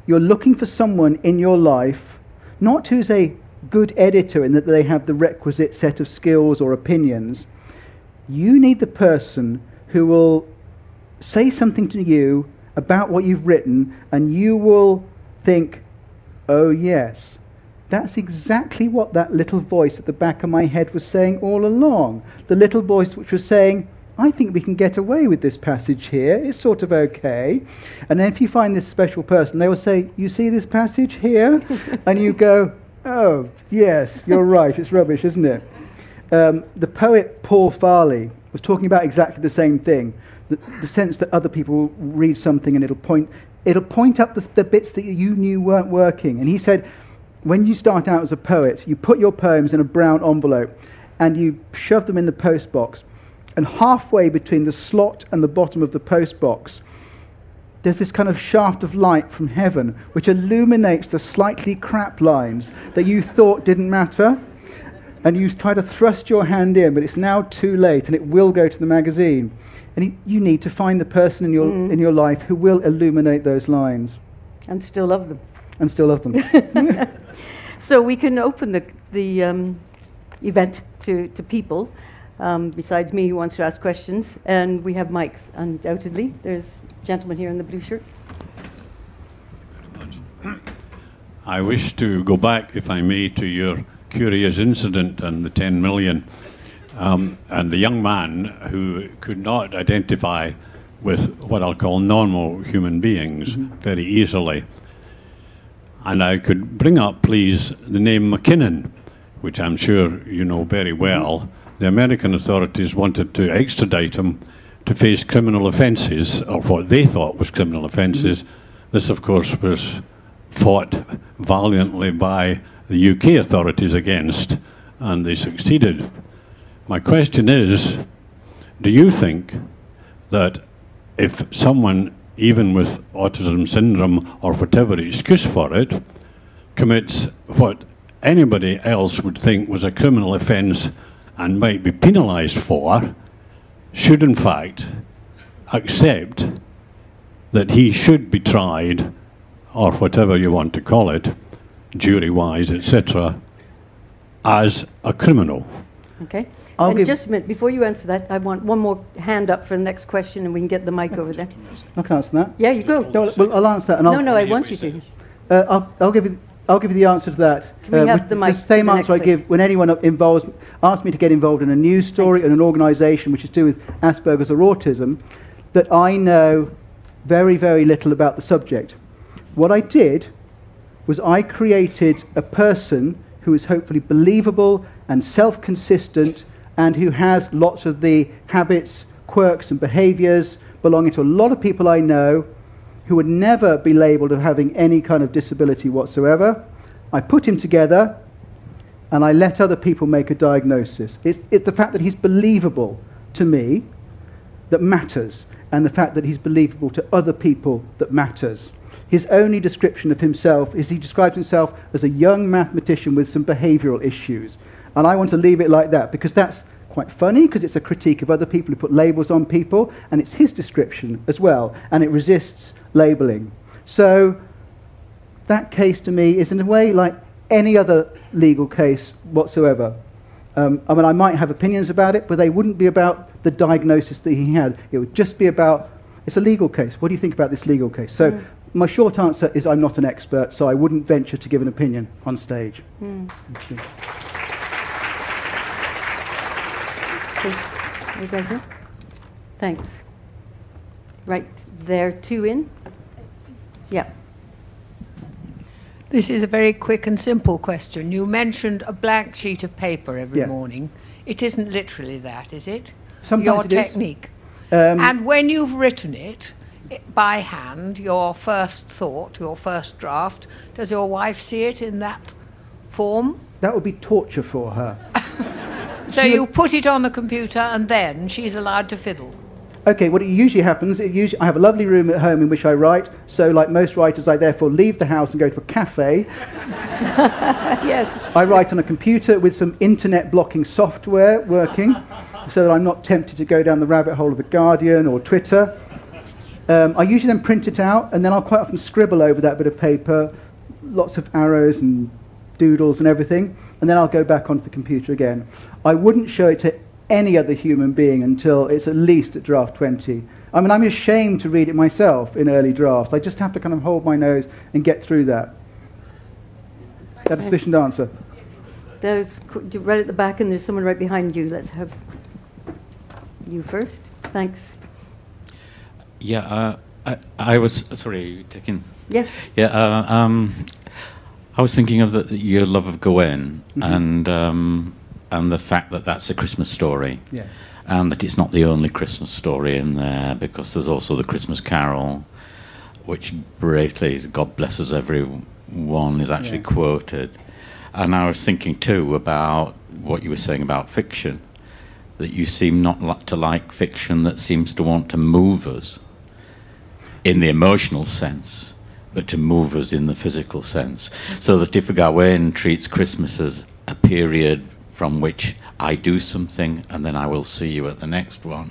you're looking for someone in your life, not who's a good editor in that they have the requisite set of skills or opinions. You need the person who will say something to you about what you've written, and you will think, oh, yes, that's exactly what that little voice at the back of my head was saying all along. The little voice which was saying, I think we can get away with this passage here. It's sort of okay. And then if you find this special person, they will say, You see this passage here? and you go, Oh, yes, you're right. It's rubbish, isn't it? Um, the poet Paul Farley was talking about exactly the same thing the, the sense that other people read something and it'll point, it'll point up the, the bits that you knew weren't working. And he said, when you start out as a poet, you put your poems in a brown envelope and you shove them in the post box. And halfway between the slot and the bottom of the post box, there's this kind of shaft of light from heaven which illuminates the slightly crap lines that you thought didn't matter. And you try to thrust your hand in, but it's now too late and it will go to the magazine. And you need to find the person in your, mm. in your life who will illuminate those lines. And still love them. And still love them. So we can open the, the um, event to, to people, um, besides me who wants to ask questions. And we have mics, undoubtedly. There's a gentleman here in the blue shirt. I wish to go back, if I may, to your curious incident and the 10 million. Um, and the young man who could not identify with what I'll call normal human beings mm-hmm. very easily. And I could bring up, please, the name McKinnon, which I'm sure you know very well. The American authorities wanted to extradite him to face criminal offences, or what they thought was criminal offences. This, of course, was fought valiantly by the UK authorities against, and they succeeded. My question is do you think that if someone even with autism syndrome or whatever excuse for it, commits what anybody else would think was a criminal offence and might be penalised for, should in fact accept that he should be tried, or whatever you want to call it, jury wise, etc., as a criminal. Okay. I'll and just a minute, before you answer that, I want one more hand up for the next question and we can get the mic over there. I can answer that. Yeah, you go. No, well, I'll answer that. And no, I'll, no, I want you to. Uh, I'll, I'll, give you, I'll give you the answer to that. we uh, have the, mic the same answer I give when anyone involves, asks me to get involved in a news story in an organisation which is to do with Asperger's or autism, that I know very, very little about the subject. What I did was I created a person who is hopefully believable and self consistent and who has lots of the habits, quirks, and behaviors belonging to a lot of people I know who would never be labeled as having any kind of disability whatsoever. I put him together and I let other people make a diagnosis. It's, it's the fact that he's believable to me that matters, and the fact that he's believable to other people that matters. His only description of himself is he describes himself as a young mathematician with some behavioral issues. And I want to leave it like that because that's quite funny because it's a critique of other people who put labels on people, and it's his description as well, and it resists labeling. So that case to me is in a way like any other legal case whatsoever. Um, I mean, I might have opinions about it, but they wouldn't be about the diagnosis that he had. It would just be about it's a legal case. What do you think about this legal case? So, mm. my short answer is I'm not an expert, so I wouldn't venture to give an opinion on stage. Mm. You go here. Thanks. Right there, two in. Yeah. This is a very quick and simple question. You mentioned a blank sheet of paper every Yeah. morning. It isn't literally that, is it? Sometimes Your it is. technique. Um, and when you've written it i- by hand, your first thought, your first draft, does your wife see it in that form? that would be torture for her. So you put it on the computer and then she's allowed to fiddle. Okay, what usually happens, it usually, I have a lovely room at home in which I write, so like most writers, I therefore leave the house and go to a cafe. Yes. I write on a computer with some internet blocking software working, so that I'm not tempted to go down the rabbit hole of The Guardian or Twitter. Um, I usually then print it out, and then I'll quite often scribble over that bit of paper, lots of arrows and doodles and everything, and then I'll go back onto the computer again. I wouldn't show it to any other human being until it's at least at draft 20. I mean, I'm ashamed to read it myself in early drafts. I just have to kind of hold my nose and get through that. Is that a sufficient answer? There's right at the back, and there's someone right behind you. Let's have you first. Thanks. Yeah, uh, I, I was sorry. Are you taking? Yeah. Yeah, uh, um, I was thinking of the, your love of Gawain and um, and the fact that that's a Christmas story, Yeah. and that it's not the only Christmas story in there because there's also the Christmas Carol, which bravely God blesses everyone is actually Yeah. quoted, and I was thinking too about what you were saying about fiction, that you seem not to like fiction that seems to want to move us in the emotional sense, but to move us in the physical sense. So that if Gawain treats Christmas as a period from which I do something and then I will see you at the next one,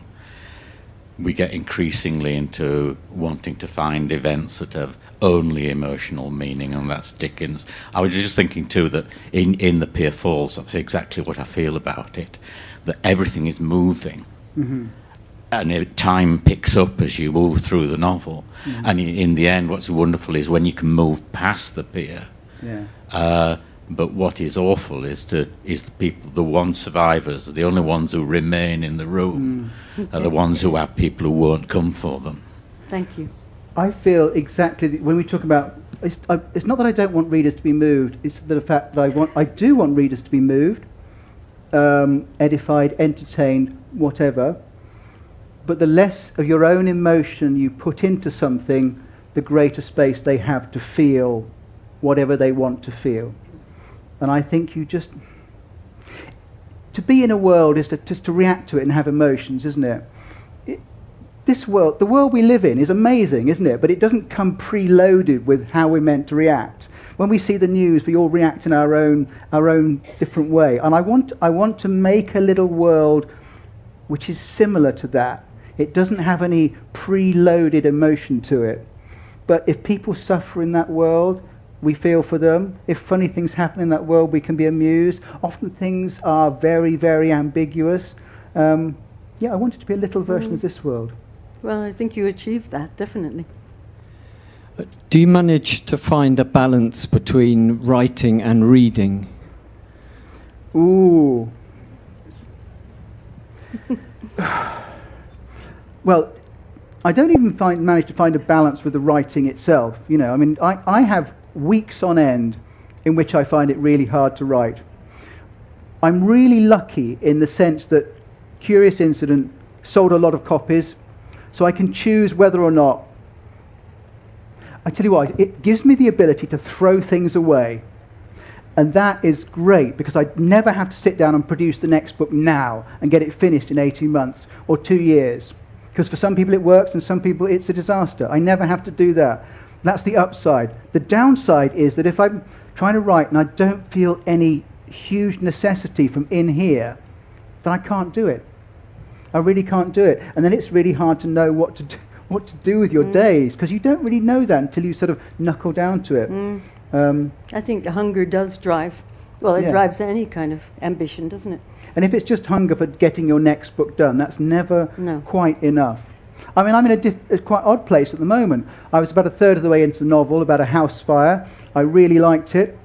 we get increasingly into wanting to find events that have only emotional meaning, and that's Dickens. I was just thinking too that in, in The Pier Falls, that's exactly what I feel about it, that everything is moving and it, time picks up as you move through the novel. And in, in the end, what's wonderful is when you can move past the pier. Yeah. Uh, but what is awful is to is the people, the one survivors, the only ones who remain in the room, are the ones who have people who won't come for them. Thank you. I feel exactly the, when we talk about it's, I, it's not that I don't want readers to be moved. It's the fact that I want I do want readers to be moved, um, edified, entertained, whatever. But the less of your own emotion you put into something, the greater space they have to feel whatever they want to feel. And I think you just to be in a world is to, just to react to it and have emotions, isn't it? this world, the world we live in is amazing, isn't it? But it doesn't come preloaded with how we're meant to react. When we see the news, we all react in our own, our own different way. And I want, I want to make a little world which is similar to that. It doesn't have any preloaded emotion to it. But if people suffer in that world, we feel for them. If funny things happen in that world, we can be amused. Often things are very, very ambiguous. Um, yeah, I want it to be a little version of this world. Well, I think you achieved that, definitely. Do you manage to find a balance between writing and reading? Ooh. well, I don't even find, manage to find a balance with the writing itself. You know, I mean, I, I have weeks on end in which I find it really hard to write. I'm really lucky in the sense that Curious Incident sold a lot of copies, so I can choose whether or not. I tell you what, it gives me the ability to throw things away. And that is great because I never have to sit down and produce the next book now and get it finished in 18 months or two years. Because for some people it works and some people it's a disaster. I never have to do that. That's the upside. The downside is that if I'm trying to write and I don't feel any huge necessity from in here, then I can't do it. I really can't do it. And then it's really hard to know what to do, what to do with your days because you don't really know that until you sort of knuckle down to it. Um, I think hunger does drive, well, it Yeah. drives any kind of ambition, doesn't it? And if it's just hunger for getting your next book done, that's never No. quite enough. I mean, I'm in a, diff- a quite odd place at the moment. I was about a third of the way into the novel, about a house fire. I really liked it.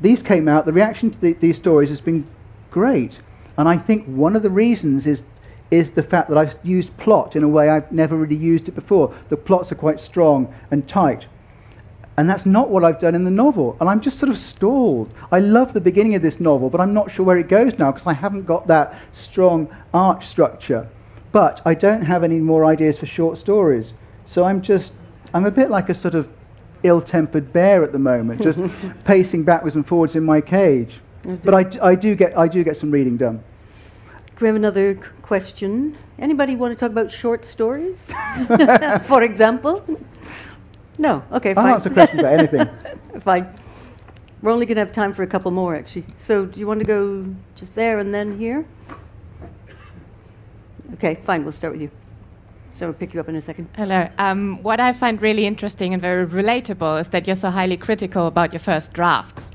These came out, the reaction to the, these stories has been great. And I think one of the reasons is, is the fact that I've used plot in a way I've never really used it before. The plots are quite strong and tight. And that's not what I've done in the novel. And I'm just sort of stalled. I love the beginning of this novel, but I'm not sure where it goes now because I haven't got that strong arch structure. But I don't have any more ideas for short stories. So I'm just, I'm a bit like a sort of ill tempered bear at the moment, just pacing backwards and forwards in my cage. Mm-hmm. But I, d- I, do get, I do get some reading done. Can we have another c- question? Anybody want to talk about short stories, for example? No. Okay, I'll fine. answer questions about anything. fine. We're only going to have time for a couple more, actually. So, do you want to go just there and then here? Okay, fine. We'll start with you. So, we'll pick you up in a second. Hello. Um, what I find really interesting and very relatable is that you're so highly critical about your first drafts.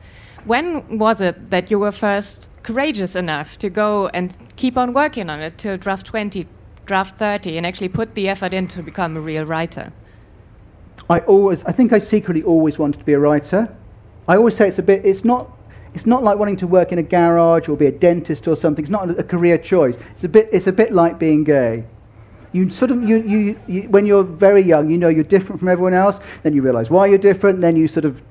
When was it that you were first courageous enough to go and keep on working on it till draft 20, draft 30, and actually put the effort in to become a real writer? I always, I think I secretly always wanted to be a writer. I always say it's a bit, it's not, it's not like wanting to work in a garage or be a dentist or something. It's not a, career choice. It's a bit, it's a bit like being gay. You sort of, you, you, you, when you're very young, you know you're different from everyone else. Then you realize why you're different. Then you sort of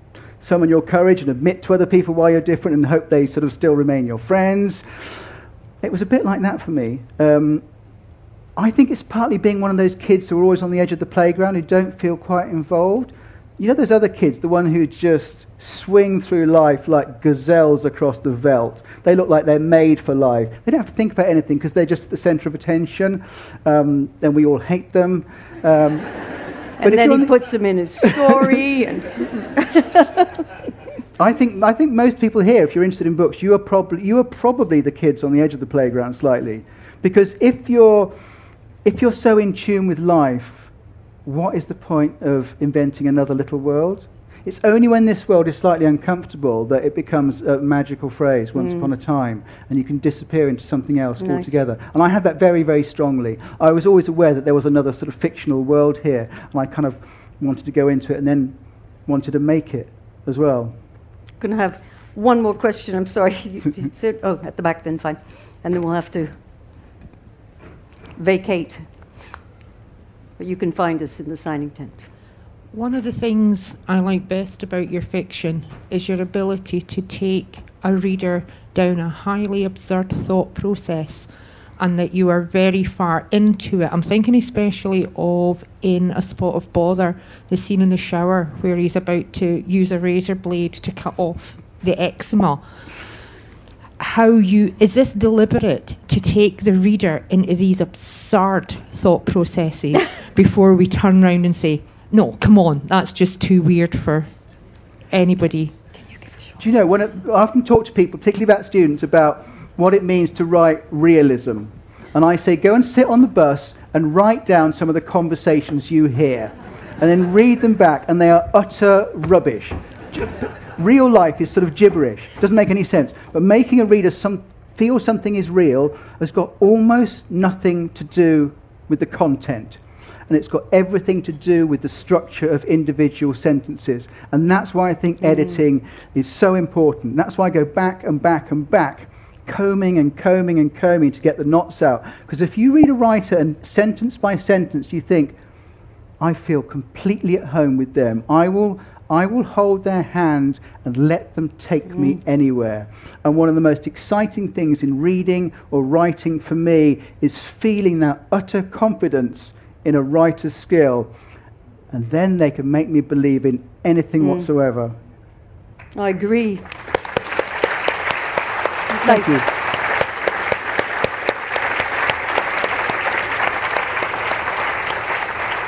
summon your courage and admit to other people why you're different and hope they sort of still remain your friends. It was a bit like that for me. Um, I think it's partly being one of those kids who are always on the edge of the playground who don't feel quite involved. You know, those other kids, the one who just swing through life like gazelles across the veldt. They look like they're made for life. They don't have to think about anything because they're just at the center of attention. Um, and we all hate them. Um, And then he the- puts them in his story. and I think, I think most people here, if you're interested in books, you are, probably, you are probably the kids on the edge of the playground slightly. Because if you're, if you're so in tune with life, what is the point of inventing another little world? It's only when this world is slightly uncomfortable that it becomes a magical phrase, once mm. upon a time, and you can disappear into something else Nice. altogether. And I had that very, very strongly. I was always aware that there was another sort of fictional world here, and I kind of wanted to go into it and then wanted to make it as well. going to have one more question. I'm sorry. You- you said- oh, at the back, then fine. And then we'll have to vacate. But you can find us in the signing tent. One of the things I like best about your fiction is your ability to take a reader down a highly absurd thought process and that you are very far into it. I'm thinking especially of in A Spot of Bother, the scene in the shower where he's about to use a razor blade to cut off the eczema. How you is this deliberate to take the reader into these absurd thought processes before we turn round and say, no, come on, that's just too weird for anybody. Do you know, when I I often talk to people, particularly about students, about what it means to write realism. And I say, go and sit on the bus and write down some of the conversations you hear. And then read them back, and they are utter rubbish. Real life is sort of gibberish, doesn't make any sense. But making a reader some, feel something is real has got almost nothing to do with the content and it's got everything to do with the structure of individual sentences. And that's why I think mm. editing is so important. That's why I go back and back and back, combing and combing and combing to get the knots out. Because if you read a writer and sentence by sentence, you think, I feel completely at home with them. I will, I will hold their hand and let them take me mm. anywhere. And one of the most exciting things in reading or writing for me is feeling that utter confidence in a writer's skill. And then they can make me believe in anything mm. whatsoever. I agree. Thank Nice. you.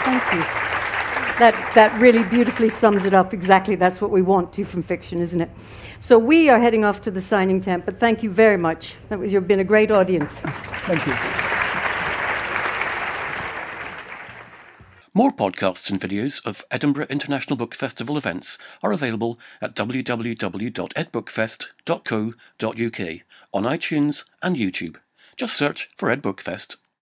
Thank you. That, that really beautifully sums it up. Exactly, that's what we want to from fiction, isn't it? So we are heading off to the signing tent, but thank you very much. That was, you've been a great audience. Thank you. More podcasts and videos of Edinburgh International Book Festival events are available at www.edbookfest.co.uk on iTunes and YouTube. Just search for Ed Book Fest.